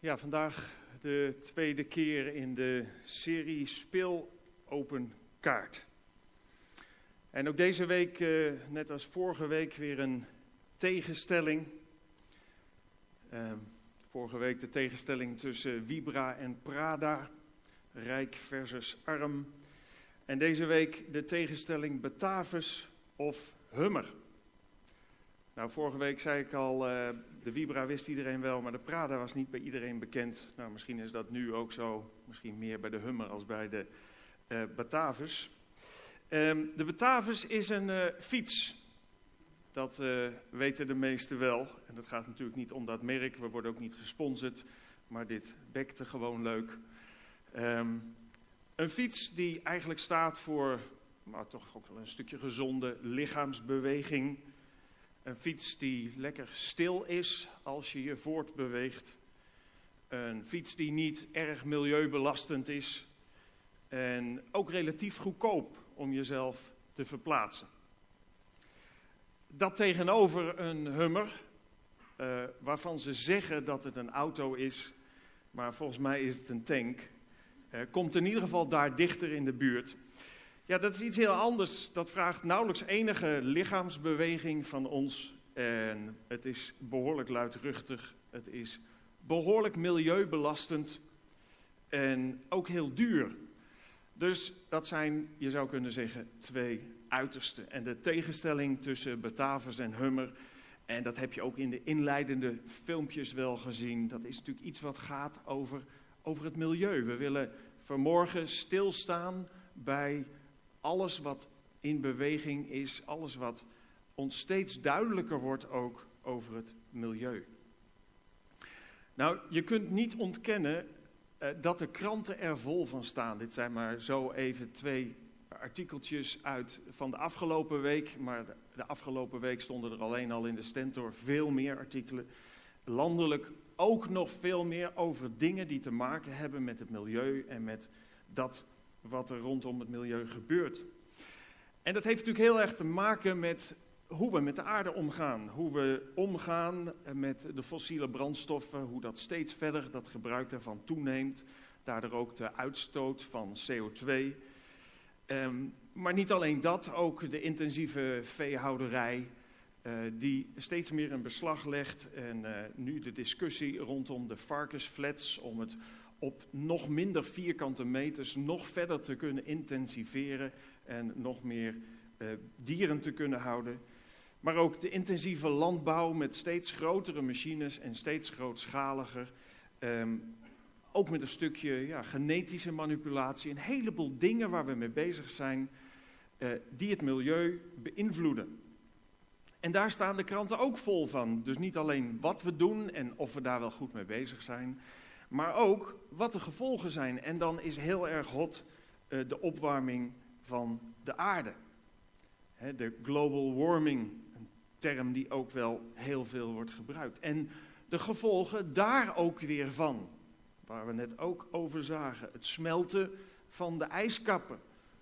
Ja, vandaag de tweede keer in de serie Speel Open Kaart. En ook deze week, eh, net als vorige week, weer een tegenstelling. Uh, vorige week de tegenstelling tussen Vibra en Prada, rijk versus arm. En deze week de tegenstelling Batavus of Hummer. Nou, vorige week zei ik al, uh, de Vibra wist iedereen wel, maar de Prada was niet bij iedereen bekend. Nou, misschien is dat nu ook zo. Misschien meer bij de Hummer als bij de uh, Batavus. Um, de Batavus is een uh, fiets. Dat weten de meesten wel. En dat gaat natuurlijk niet om dat merk. We worden ook niet gesponsord. Maar dit bekte gewoon leuk. Um, een fiets die eigenlijk staat voor, maar toch ook wel een stukje gezonde lichaamsbeweging. Een fiets die lekker stil is als je je voortbeweegt. Een fiets die niet erg milieubelastend is. En ook relatief goedkoop om jezelf te verplaatsen. Dat tegenover een Hummer, uh, waarvan ze zeggen dat het een auto is, maar volgens mij is het een tank, uh, komt in ieder geval daar dichter in de buurt. Ja, dat is iets heel anders. Dat vraagt nauwelijks enige lichaamsbeweging van ons. En het is behoorlijk luidruchtig. Het is behoorlijk milieubelastend. En ook heel duur. Dus dat zijn, je zou kunnen zeggen, twee uitersten. En de tegenstelling tussen Batavus en Hummer. En dat heb je ook in de inleidende filmpjes wel gezien. Dat is natuurlijk iets wat gaat over, over het milieu. We willen vanmorgen stilstaan bij alles wat in beweging is, alles wat ons steeds duidelijker wordt ook over het milieu. Nou, je kunt niet ontkennen uh, dat de kranten er vol van staan. Dit zijn maar zo even twee artikeltjes uit van de afgelopen week. Maar de, de afgelopen week stonden er alleen al in de Stentor veel meer artikelen. Landelijk ook nog veel meer over dingen die te maken hebben met het milieu en met dat wat er rondom het milieu gebeurt. En dat heeft natuurlijk heel erg te maken met hoe we met de aarde omgaan. Hoe we omgaan met de fossiele brandstoffen, hoe dat steeds verder, dat gebruik daarvan toeneemt. Daardoor ook de uitstoot van CO2. Um, maar niet alleen dat, ook de intensieve veehouderij, uh, die steeds meer een beslag legt. En uh, nu de discussie rondom de varkensflats, om het op nog minder vierkante meters nog verder te kunnen intensiveren en nog meer uh, dieren te kunnen houden. Maar ook de intensieve landbouw met steeds grotere machines en steeds grootschaliger. Um, ook met een stukje ja, genetische manipulatie. Een heleboel dingen waar we mee bezig zijn, uh, die het milieu beïnvloeden. En daar staan de kranten ook vol van. Dus niet alleen wat we doen en of we daar wel goed mee bezig zijn, maar ook wat de gevolgen zijn. En dan is heel erg hot uh, de opwarming van de aarde. De global warming term die ook wel heel veel wordt gebruikt. En de gevolgen daar ook weer van, waar we net ook over zagen. Het smelten van de ijskappen.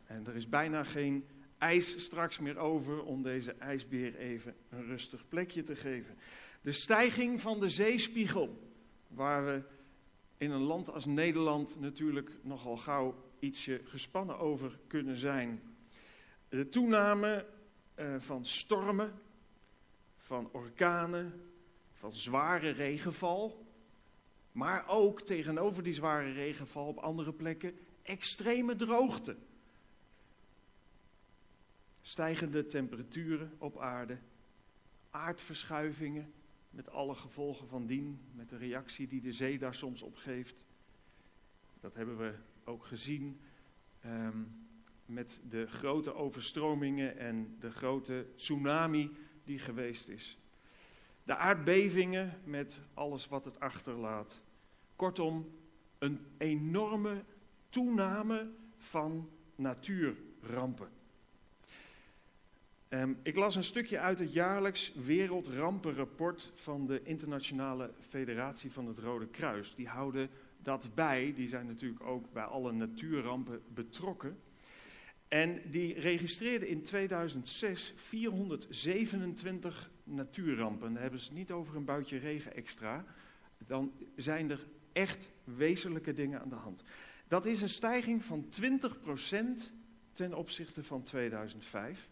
En er is bijna geen ijs straks meer over om deze ijsbeer even een rustig plekje te geven. De stijging van de zeespiegel, waar we in een land als Nederland natuurlijk nogal gauw ietsje gespannen over kunnen zijn. De toename uh, van stormen, van orkanen, van zware regenval. Maar ook tegenover die zware regenval op andere plekken extreme droogte. Stijgende temperaturen op aarde, aardverschuivingen met alle gevolgen van dien, met de reactie die de zee daar soms op geeft. Dat hebben we ook gezien um, met de grote overstromingen en de grote tsunami die geweest is. De aardbevingen met alles wat het achterlaat. Kortom, een enorme toename van natuurrampen. Um, ik las een stukje uit het jaarlijks Wereldrampenrapport van de Internationale Federatie van het Rode Kruis. Die houden dat bij, die zijn natuurlijk ook bij alle natuurrampen betrokken. En die registreerde in 2006 427 natuurrampen. Dan hebben ze het niet over een buitje regen extra. Dan zijn er echt wezenlijke dingen aan de hand. Dat is een stijging van 20% ten opzichte van 2005.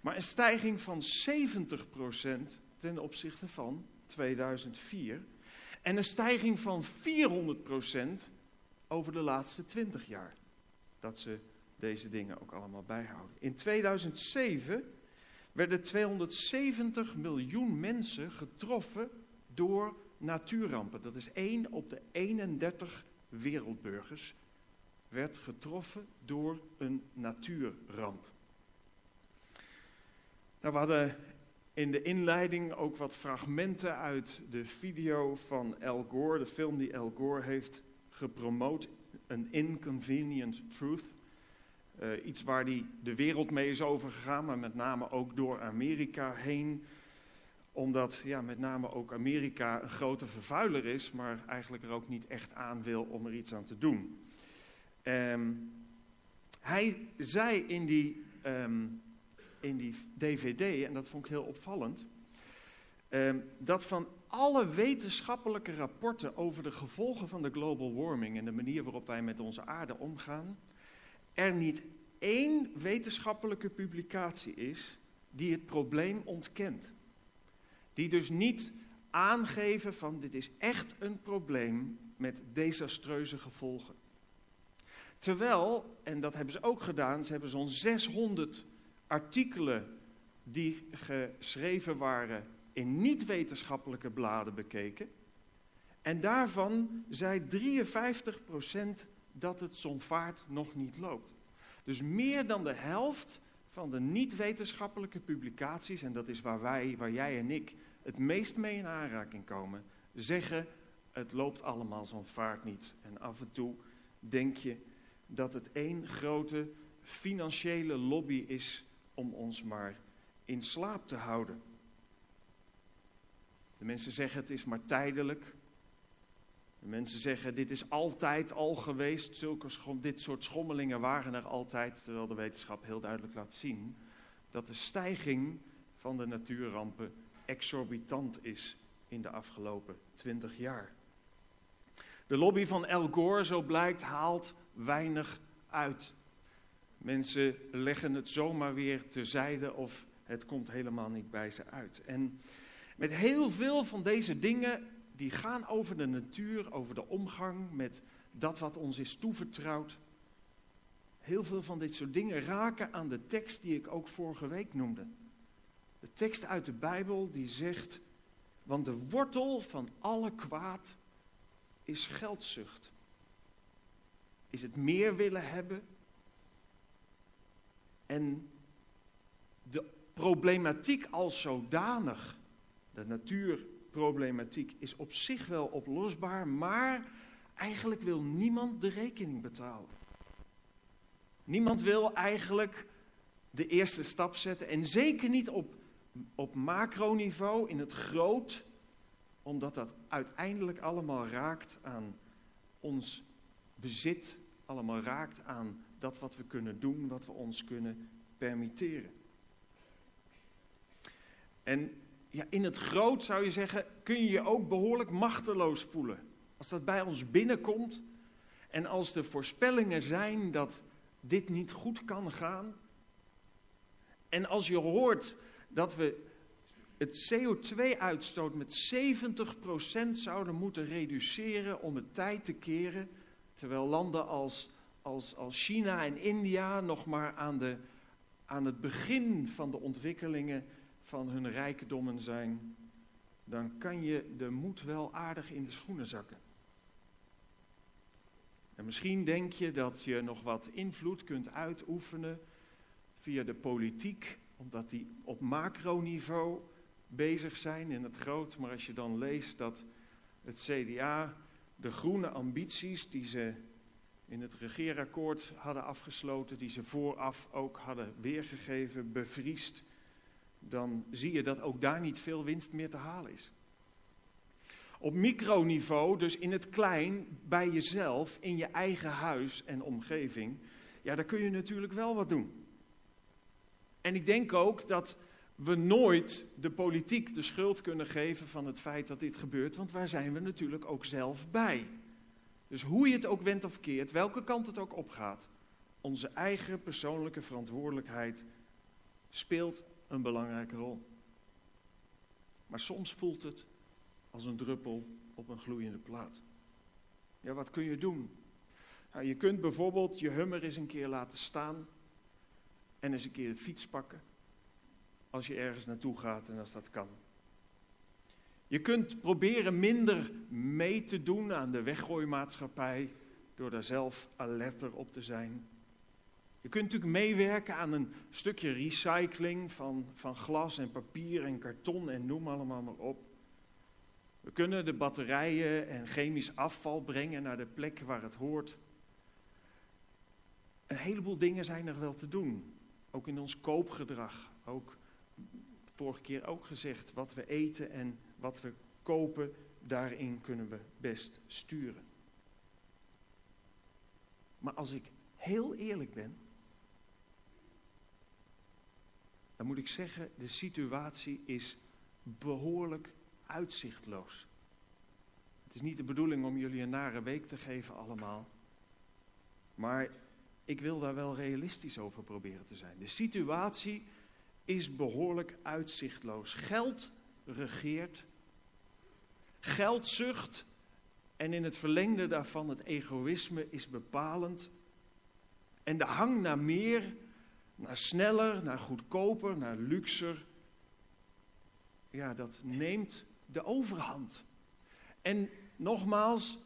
Maar een stijging van 70% ten opzichte van 2004. En een stijging van 400% over de laatste 20 jaar. Dat ze deze dingen ook allemaal bijhouden. In 2007 werden 270 miljoen mensen getroffen door natuurrampen. Dat is 1 op de 31 wereldburgers werd getroffen door een natuurramp. Nou, we hadden in de inleiding ook wat fragmenten uit de video van Al Gore, de film die Al Gore heeft gepromoot, An Inconvenient Truth. Uh, iets waar hij de wereld mee is overgegaan, maar met name ook door Amerika heen. Omdat ja, met name ook Amerika een grote vervuiler is, maar eigenlijk er ook niet echt aan wil om er iets aan te doen. Um, hij zei in die, um, in die DVD, en dat vond ik heel opvallend, um, dat van alle wetenschappelijke rapporten over de gevolgen van de global warming en de manier waarop wij met onze aarde omgaan, er niet één wetenschappelijke publicatie is die het probleem ontkent. Die dus niet aangeven van dit is echt een probleem met desastreuze gevolgen. Terwijl, en dat hebben ze ook gedaan, ze hebben zo'n 600 artikelen die geschreven waren in niet-wetenschappelijke bladen bekeken. En daarvan zei 53% dat het zo'n vaart nog niet loopt. Dus meer dan de helft van de niet-wetenschappelijke publicaties, en dat is waar wij, waar jij en ik het meest mee in aanraking komen, zeggen het loopt allemaal zo'n vaart niet. En af en toe denk je dat het één grote financiële lobby is om ons maar in slaap te houden. De mensen zeggen het is maar tijdelijk. De mensen zeggen dit is altijd al geweest. Zulke dit soort schommelingen waren er altijd. Terwijl de wetenschap heel duidelijk laat zien dat de stijging van de natuurrampen exorbitant is in de afgelopen twintig jaar. De lobby van Al Gore, zo blijkt, haalt weinig uit. Mensen leggen het zomaar weer terzijde of het komt helemaal niet bij ze uit. En met heel veel van deze dingen die gaan over de natuur, over de omgang met dat wat ons is toevertrouwd. Heel veel van dit soort dingen raken aan de tekst die ik ook vorige week noemde. De tekst uit de Bijbel die zegt, want de wortel van alle kwaad is geldzucht. Is het meer willen hebben. En de problematiek als zodanig, de natuurproblematiek, is op zich wel oplosbaar, maar eigenlijk wil niemand de rekening betalen. Niemand wil eigenlijk de eerste stap zetten en zeker niet op, op macroniveau, in het groot, omdat dat uiteindelijk allemaal raakt aan ons bezit, allemaal raakt aan dat wat we kunnen doen, wat we ons kunnen permitteren. En ja, in het groot zou je zeggen, kun je je ook behoorlijk machteloos voelen. Als dat bij ons binnenkomt en als de voorspellingen zijn dat dit niet goed kan gaan. En als je hoort dat we het CO2-uitstoot met 70% zouden moeten reduceren om het tijd te keren, terwijl landen als, als, als China en India nog maar aan, de, aan het begin van de ontwikkelingen van hun rijkdommen zijn, dan kan je de moed wel aardig in de schoenen zakken. En misschien denk je dat je nog wat invloed kunt uitoefenen via de politiek, omdat die op macroniveau bezig zijn in het groot. Maar als je dan leest dat het CDA de groene ambities die ze in het regeerakkoord hadden afgesloten, die ze vooraf ook hadden weergegeven, bevriest, dan zie je dat ook daar niet veel winst meer te halen is. Op microniveau, dus in het klein, bij jezelf, in je eigen huis en omgeving, ja, daar kun je natuurlijk wel wat doen. En ik denk ook dat we nooit de politiek de schuld kunnen geven van het feit dat dit gebeurt, want waar zijn we natuurlijk ook zelf bij? Dus hoe je het ook wendt of keert, welke kant het ook opgaat, onze eigen persoonlijke verantwoordelijkheid speelt een belangrijke rol. Maar soms voelt het als een druppel op een gloeiende plaat. Ja, wat kun je doen? Nou, je kunt bijvoorbeeld je hummer eens een keer laten staan en eens een keer de fiets pakken. Als je ergens naartoe gaat en als dat kan. Je kunt proberen minder mee te doen aan de weggooimaatschappij door daar zelf alerter op te zijn. Je kunt natuurlijk meewerken aan een stukje recycling van, van glas en papier en karton en noem allemaal maar op. We kunnen de batterijen en chemisch afval brengen naar de plek waar het hoort. Een heleboel dingen zijn er wel te doen. Ook in ons koopgedrag. Ook vorige keer ook gezegd, wat we eten en wat we kopen, daarin kunnen we best sturen. Maar als ik heel eerlijk ben, dan moet ik zeggen, de situatie is behoorlijk uitzichtloos. Het is niet de bedoeling om jullie een nare week te geven allemaal. Maar ik wil daar wel realistisch over proberen te zijn. De situatie is behoorlijk uitzichtloos. Geld regeert. Geldzucht en in het verlengde daarvan het egoïsme is bepalend. En de hang naar meer, naar sneller, naar goedkoper, naar luxer, ja, dat neemt de overhand. En nogmaals,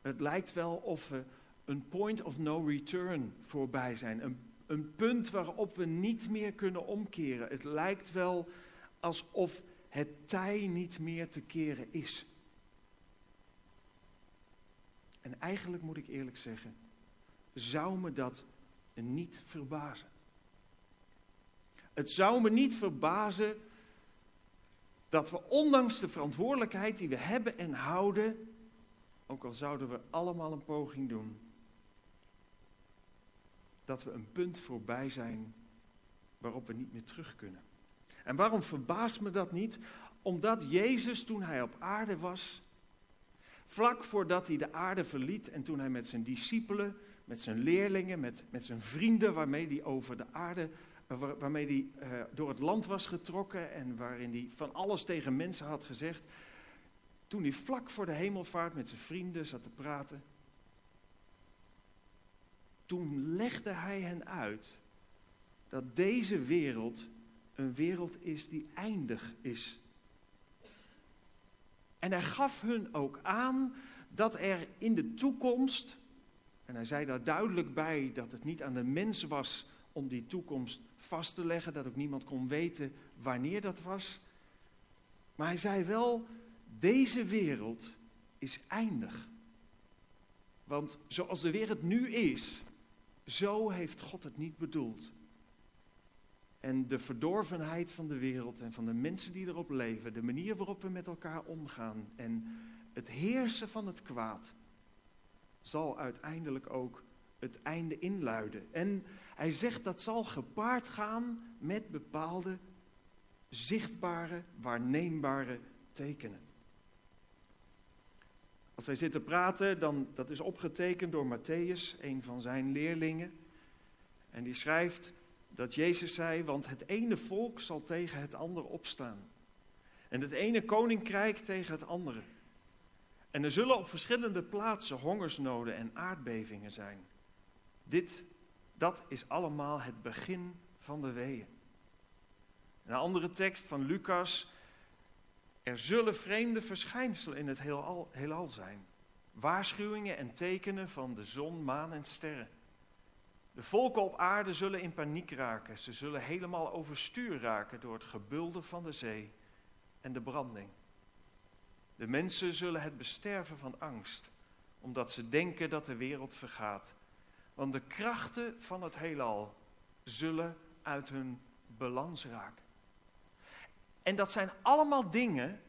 het lijkt wel of we een point of no return voorbij zijn. Een, een punt waarop we niet meer kunnen omkeren. Het lijkt wel alsof het tij niet meer te keren is. En eigenlijk moet ik eerlijk zeggen, zou me dat niet verbazen. Het zou me niet verbazen dat we ondanks de verantwoordelijkheid die we hebben en houden, ook al zouden we allemaal een poging doen, dat we een punt voorbij zijn waarop we niet meer terug kunnen. En waarom verbaast me dat niet? Omdat Jezus toen hij op aarde was, vlak voordat hij de aarde verliet en toen hij met zijn discipelen, met zijn leerlingen, met, met zijn vrienden waarmee hij over de aarde waarmee hij uh, door het land was getrokken en waarin hij van alles tegen mensen had gezegd. Toen hij vlak voor de hemelvaart met zijn vrienden zat te praten, toen legde hij hen uit dat deze wereld een wereld is die eindig is. En hij gaf hun ook aan dat er in de toekomst, en hij zei daar duidelijk bij dat het niet aan de mens was om die toekomst vast te leggen, dat ook niemand kon weten wanneer dat was. Maar hij zei wel, deze wereld is eindig. Want zoals de wereld nu is, zo heeft God het niet bedoeld. En de verdorvenheid van de wereld en van de mensen die erop leven, de manier waarop we met elkaar omgaan en het heersen van het kwaad, zal uiteindelijk ook het einde inluiden. En hij zegt dat zal gepaard gaan met bepaalde zichtbare, waarneembare tekenen. Als hij zit te praten, dan dat is opgetekend door Matthäus, een van zijn leerlingen. En die schrijft dat Jezus zei, want het ene volk zal tegen het andere opstaan. En het ene koninkrijk tegen het andere. En er zullen op verschillende plaatsen hongersnoden en aardbevingen zijn. Dit, dat is allemaal het begin van de weeën. Een andere tekst van Lucas. Er zullen vreemde verschijnselen in het heelal, heelal zijn. Waarschuwingen en tekenen van de zon, maan en sterren. De volken op aarde zullen in paniek raken. Ze zullen helemaal overstuur raken door het gebulder van de zee en de branding. De mensen zullen het besterven van angst, omdat ze denken dat de wereld vergaat. Want de krachten van het heelal zullen uit hun balans raken. En dat zijn allemaal dingen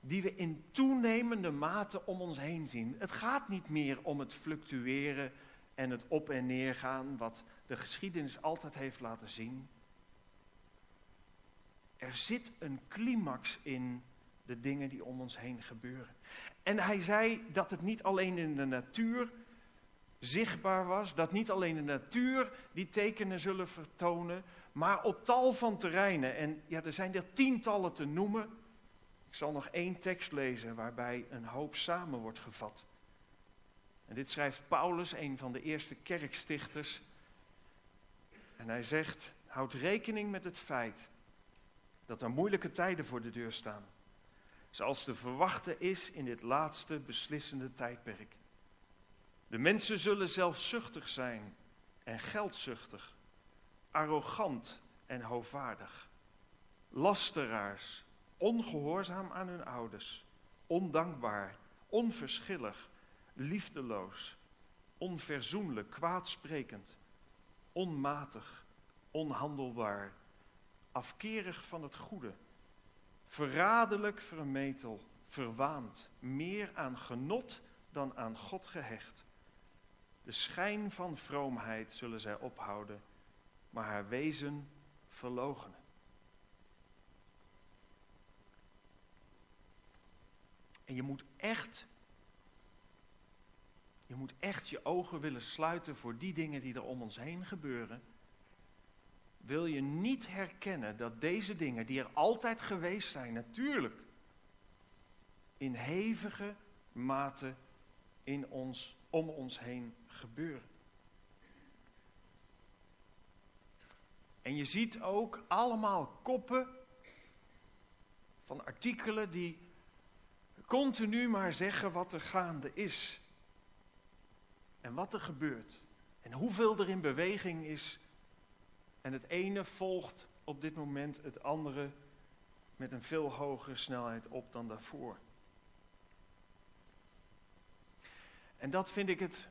die we in toenemende mate om ons heen zien. Het gaat niet meer om het fluctueren en het op en neer gaan, wat de geschiedenis altijd heeft laten zien. Er zit een climax in de dingen die om ons heen gebeuren. En hij zei dat het niet alleen in de natuur zichtbaar was, dat niet alleen de natuur die tekenen zullen vertonen, maar op tal van terreinen. En ja, er zijn er tientallen te noemen. Ik zal nog één tekst lezen waarbij een hoop samen wordt gevat. En dit schrijft Paulus, een van de eerste kerkstichters. En hij zegt: Houd rekening met het feit dat er moeilijke tijden voor de deur staan. Zoals te verwachten is in dit laatste beslissende tijdperk. De mensen zullen zelfzuchtig zijn en geldzuchtig, arrogant en hoogvaardig, lasteraars, ongehoorzaam aan hun ouders, ondankbaar, onverschillig, liefdeloos, onverzoenlijk, kwaadsprekend, onmatig, onhandelbaar, afkerig van het goede, verraderlijk vermetel, verwaand, meer aan genot dan aan God gehecht. De schijn van vroomheid zullen zij ophouden, maar haar wezen verloochenen. En je moet echt, je moet echt je ogen willen sluiten voor die dingen die er om ons heen gebeuren. Wil je niet herkennen dat deze dingen, die er altijd geweest zijn, natuurlijk, in hevige mate in ons, om ons heen gebeuren. En je ziet ook allemaal koppen van artikelen die continu maar zeggen wat er gaande is. En wat er gebeurt. En hoeveel er in beweging is. En het ene volgt op dit moment het andere met een veel hogere snelheid op dan daarvoor. En dat vind ik het,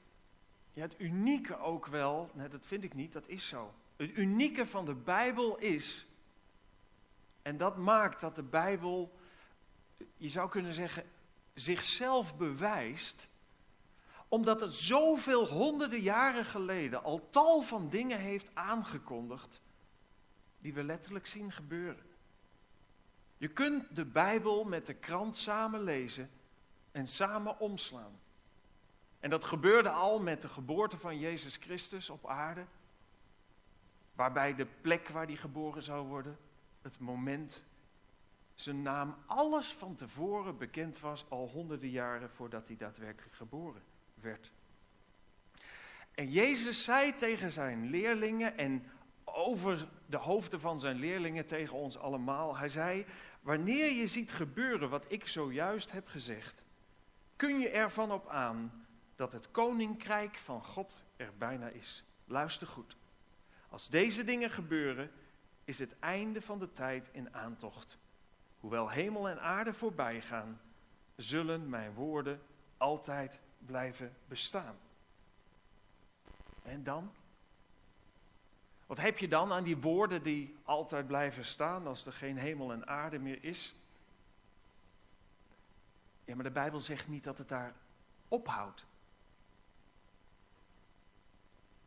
het unieke ook wel. Dat vind ik niet, dat is zo. Het unieke van de Bijbel is, en dat maakt dat de Bijbel, je zou kunnen zeggen, zichzelf bewijst, omdat het zoveel honderden jaren geleden al tal van dingen heeft aangekondigd, die we letterlijk zien gebeuren. Je kunt de Bijbel met de krant samen lezen en samen omslaan. En dat gebeurde al met de geboorte van Jezus Christus op aarde. Waarbij de plek waar hij geboren zou worden, het moment, zijn naam, alles van tevoren bekend was, al honderden jaren voordat hij daadwerkelijk geboren werd. En Jezus zei tegen zijn leerlingen en over de hoofden van zijn leerlingen tegen ons allemaal, hij zei, wanneer je ziet gebeuren wat ik zojuist heb gezegd, kun je ervan op aan dat het koninkrijk van God er bijna is. Luister goed. Als deze dingen gebeuren, is het einde van de tijd in aantocht. Hoewel hemel en aarde voorbij gaan, zullen mijn woorden altijd blijven bestaan. En dan? Wat heb je dan aan die woorden die altijd blijven staan als er geen hemel en aarde meer is? Ja, maar de Bijbel zegt niet dat het daar ophoudt.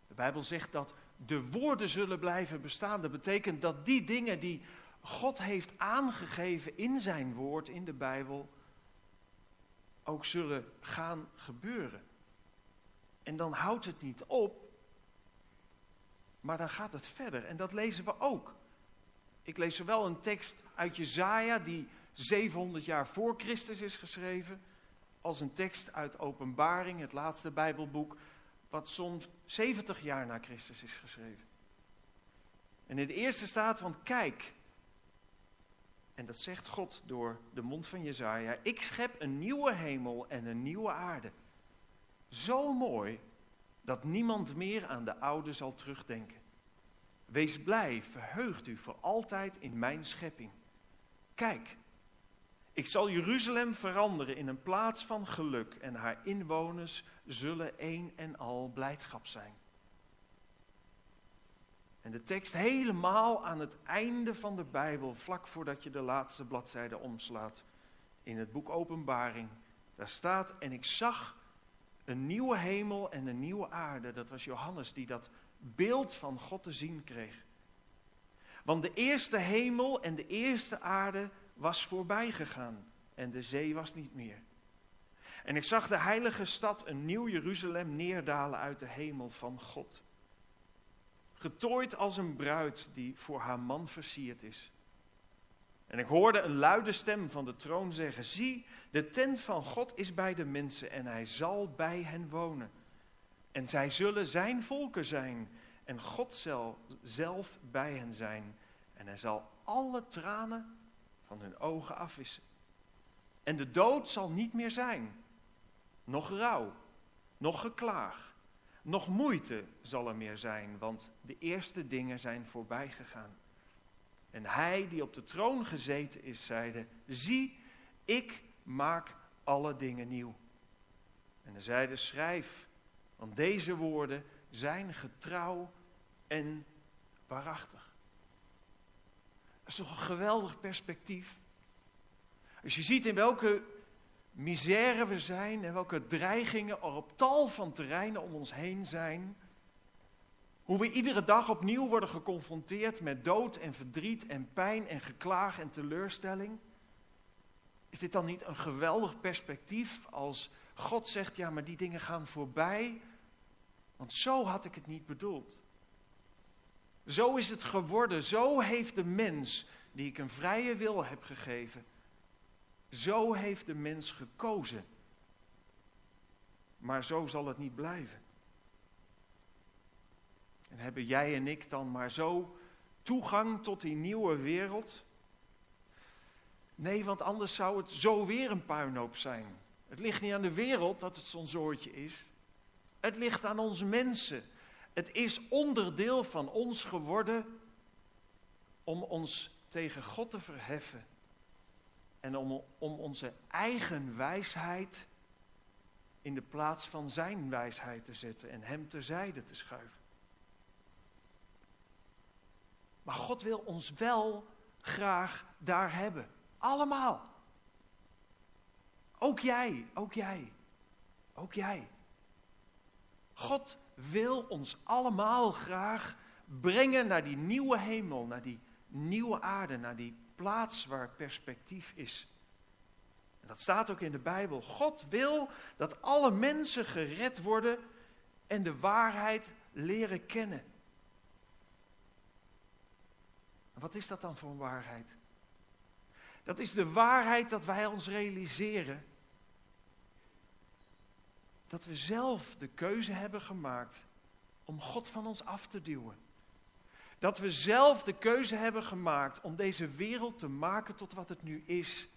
De Bijbel zegt dat de woorden zullen blijven bestaan. Dat betekent dat die dingen die God heeft aangegeven in zijn woord, in de Bijbel, ook zullen gaan gebeuren. En dan houdt het niet op, maar dan gaat het verder. En dat lezen we ook. Ik lees zowel een tekst uit Jezaja die 700 jaar voor Christus is geschreven, als een tekst uit Openbaring, het laatste Bijbelboek, wat soms 70 jaar na Christus is geschreven. En in het eerste staat van kijk, en dat zegt God door de mond van Jezaja, ik schep een nieuwe hemel en een nieuwe aarde. Zo mooi dat niemand meer aan de oude zal terugdenken. Wees blij, verheugt u voor altijd in mijn schepping. Kijk, ik zal Jeruzalem veranderen in een plaats van geluk en haar inwoners zullen één en al blijdschap zijn. En de tekst helemaal aan het einde van de Bijbel, vlak voordat je de laatste bladzijde omslaat, in het boek Openbaring, daar staat, en ik zag een nieuwe hemel en een nieuwe aarde. Dat was Johannes die dat beeld van God te zien kreeg. Want de eerste hemel en de eerste aarde was voorbij gegaan. en de zee was niet meer. En ik zag de heilige stad, een nieuw Jeruzalem, neerdalen uit de hemel van God. Getooid als een bruid die voor haar man versierd is. En ik hoorde een luide stem van de troon zeggen: Zie, de tent van God is bij de mensen en hij zal bij hen wonen. En zij zullen zijn volken zijn en God zal zelf bij hen zijn. En hij zal alle tranen van hun ogen afwissen. En de dood zal niet meer zijn. Nog rouw, nog geklaag, nog moeite zal er meer zijn, want de eerste dingen zijn voorbij gegaan. En hij die op de troon gezeten is, zeide: Zie, ik maak alle dingen nieuw. En hij zeide: Schrijf, want deze woorden zijn getrouw en waarachtig. Dat is toch een geweldig perspectief. Als je ziet in welke misère we zijn en welke dreigingen er op tal van terreinen om ons heen zijn. Hoe we iedere dag opnieuw worden geconfronteerd met dood en verdriet en pijn en geklaag en teleurstelling. Is dit dan niet een geweldig perspectief als God zegt, ja maar die dingen gaan voorbij, want zo had ik het niet bedoeld. Zo is het geworden, zo heeft de mens, die ik een vrije wil heb gegeven, zo heeft de mens gekozen. Maar zo zal het niet blijven. En hebben jij en ik dan maar zo toegang tot die nieuwe wereld? Nee, want anders zou het zo weer een puinhoop zijn. Het ligt niet aan de wereld dat het zo'n zoortje is. Het ligt aan onze mensen. Het is onderdeel van ons geworden om ons tegen God te verheffen en om, om onze eigen wijsheid in de plaats van zijn wijsheid te zetten en hem terzijde te schuiven. Maar God wil ons wel graag daar hebben. Allemaal. Ook jij, ook jij, ook jij. God wil ons allemaal graag brengen naar die nieuwe hemel, naar die nieuwe aarde, naar die plaats waar perspectief is. En dat staat ook in de Bijbel. God wil dat alle mensen gered worden en de waarheid leren kennen. wat is dat dan voor een waarheid? Dat is de waarheid dat wij ons realiseren dat we zelf de keuze hebben gemaakt om God van ons af te duwen. Dat we zelf de keuze hebben gemaakt om deze wereld te maken tot wat het nu is.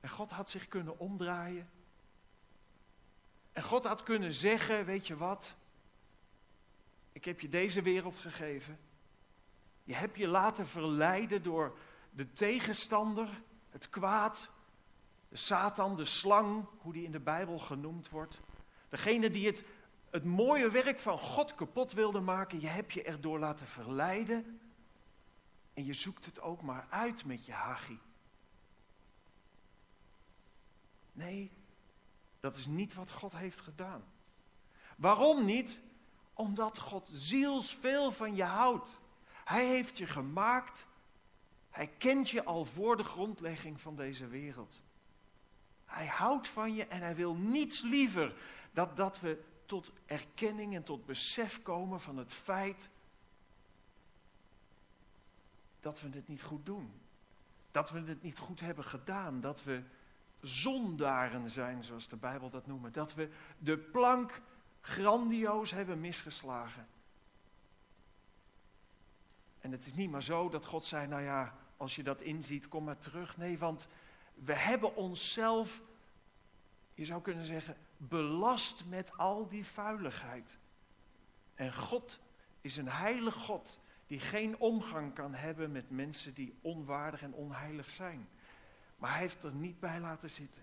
En God had zich kunnen omdraaien. En God had kunnen zeggen, weet je wat? Ik heb je deze wereld gegeven. Je hebt je laten verleiden door de tegenstander, het kwaad, de Satan, de slang, hoe die in de Bijbel genoemd wordt. Degene die het het mooie werk van God kapot wilde maken, je hebt je erdoor laten verleiden. En je zoekt het ook maar uit met je hagi. Nee, dat is niet wat God heeft gedaan. Waarom niet? Omdat God zielsveel van je houdt. Hij heeft je gemaakt. Hij kent je al voor de grondlegging van deze wereld. Hij houdt van je en hij wil niets liever dat, dat we tot erkenning en tot besef komen van het feit dat we het niet goed doen. Dat we het niet goed hebben gedaan. Dat we zondaren zijn, zoals de Bijbel dat noemt. Dat we de plank grandioos hebben misgeslagen. En het is niet maar zo dat God zei, nou ja, als je dat inziet, kom maar terug. Nee, want we hebben onszelf, je zou kunnen zeggen, belast met al die vuiligheid. En God is een heilig God die geen omgang kan hebben met mensen die onwaardig en onheilig zijn. Maar hij heeft er niet bij laten zitten.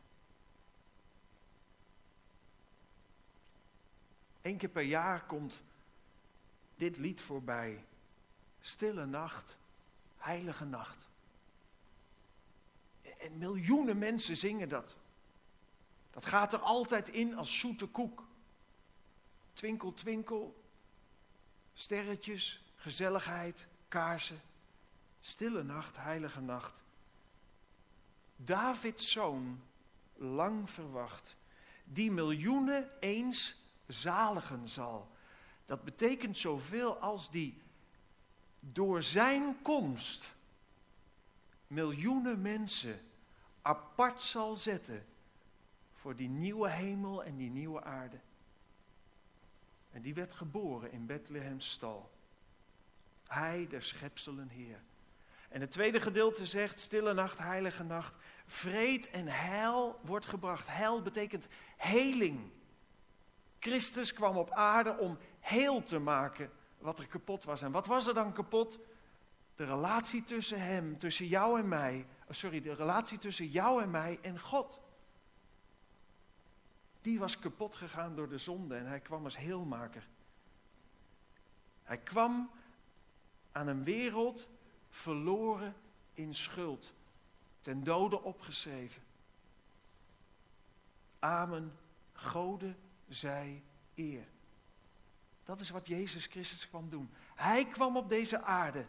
Eén keer per jaar komt dit lied voorbij. Stille nacht, heilige nacht. En miljoenen mensen zingen dat. Dat gaat er altijd in als zoete koek. Twinkel, twinkel, sterretjes, gezelligheid, kaarsen. Stille nacht, heilige nacht. Davids zoon, lang verwacht, die miljoenen eens zaligen zal. Dat betekent zoveel als die door zijn komst miljoenen mensen apart zal zetten voor die nieuwe hemel en die nieuwe aarde. En die werd geboren in Bethlehem's stal. Hij, de schepselen Heer. En het tweede gedeelte zegt, stille nacht, heilige nacht, vreed en heil wordt gebracht. Heil betekent heling. Christus kwam op aarde om heel te maken wat er kapot was. En wat was er dan kapot? De relatie tussen hem, tussen jou en mij. Oh, sorry, de relatie tussen jou en mij en God. Die was kapot gegaan door de zonde en hij kwam als heelmaker. Hij kwam aan een wereld verloren in schuld, ten dode opgeschreven. Amen, Gode zij eer. Dat is wat Jezus Christus kwam doen. Hij kwam op deze aarde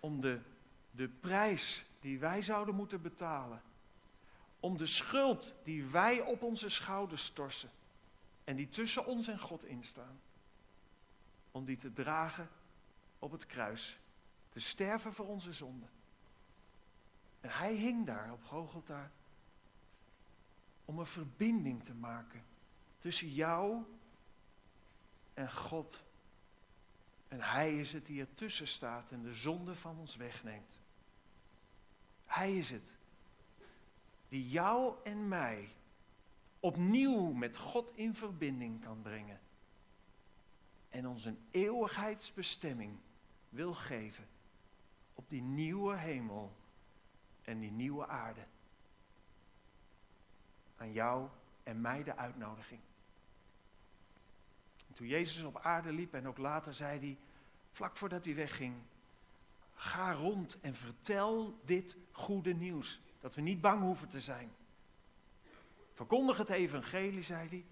om de, de prijs die wij zouden moeten betalen, om de schuld die wij op onze schouders torsen en die tussen ons en God instaan, om die te dragen op het kruis, te sterven voor onze zonden. En hij hing daar op Gogolta om een verbinding te maken tussen jou en God. En Hij is het die ertussen staat en de zonde van ons wegneemt. Hij is het die jou en mij opnieuw met God in verbinding kan brengen. En ons een eeuwigheidsbestemming wil geven op die nieuwe hemel en die nieuwe aarde. Aan jou en mij de uitnodiging. toen Jezus op aarde liep en ook later zei hij, vlak voordat hij wegging, ga rond en vertel dit goede nieuws. Dat we niet bang hoeven te zijn. Verkondig het evangelie, zei hij.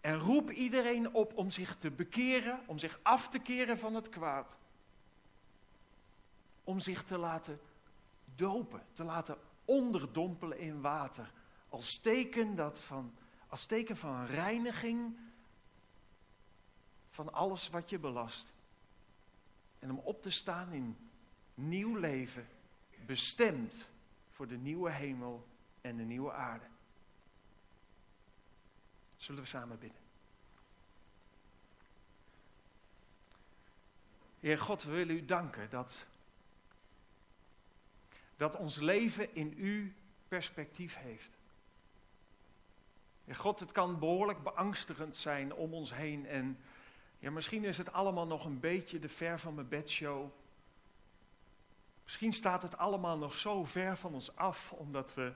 En roep iedereen op om zich te bekeren, om zich af te keren van het kwaad. Om zich te laten dopen, te laten onderdompelen in water. Als teken, dat van, als teken van reiniging van alles wat je belast. En om op te staan in nieuw leven, bestemd voor de nieuwe hemel en de nieuwe aarde. Zullen we samen bidden? Heer God, we willen u danken dat, dat ons leven in u perspectief heeft. Heer God, het kan behoorlijk beangstigend zijn om ons heen en ja, misschien is het allemaal nog een beetje de ver van mijn bedshow. Misschien staat het allemaal nog zo ver van ons af, omdat we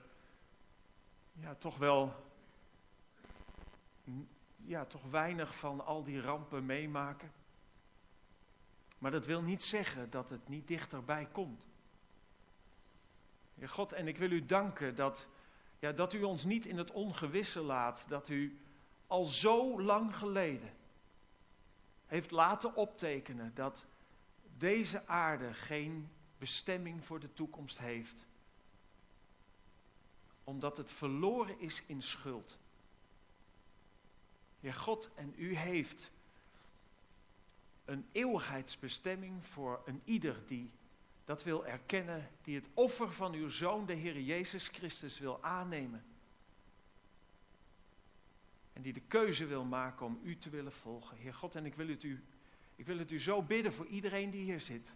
ja, toch wel ja, toch weinig van al die rampen meemaken. Maar dat wil niet zeggen dat het niet dichterbij komt. God, en ik wil u danken dat, ja, dat u ons niet in het ongewisse laat. Dat u al zo lang geleden heeft laten optekenen dat deze aarde geen bestemming voor de toekomst heeft. Omdat het verloren is in schuld. Heer God en u heeft een eeuwigheidsbestemming voor een ieder die dat wil erkennen, die het offer van uw Zoon, de Heer Jezus Christus, wil aannemen. En die de keuze wil maken om u te willen volgen. Heer God, en ik wil het u, ik wil het u zo bidden voor iedereen die hier zit.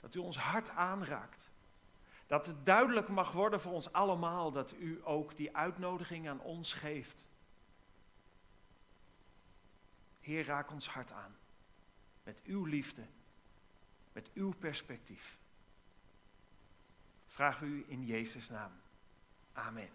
Dat u ons hart aanraakt. Dat het duidelijk mag worden voor ons allemaal dat u ook die uitnodiging aan ons geeft. Heer, raak ons hart aan. Met uw liefde. Met uw perspectief. Dat vragen u in Jezus' naam. Amen.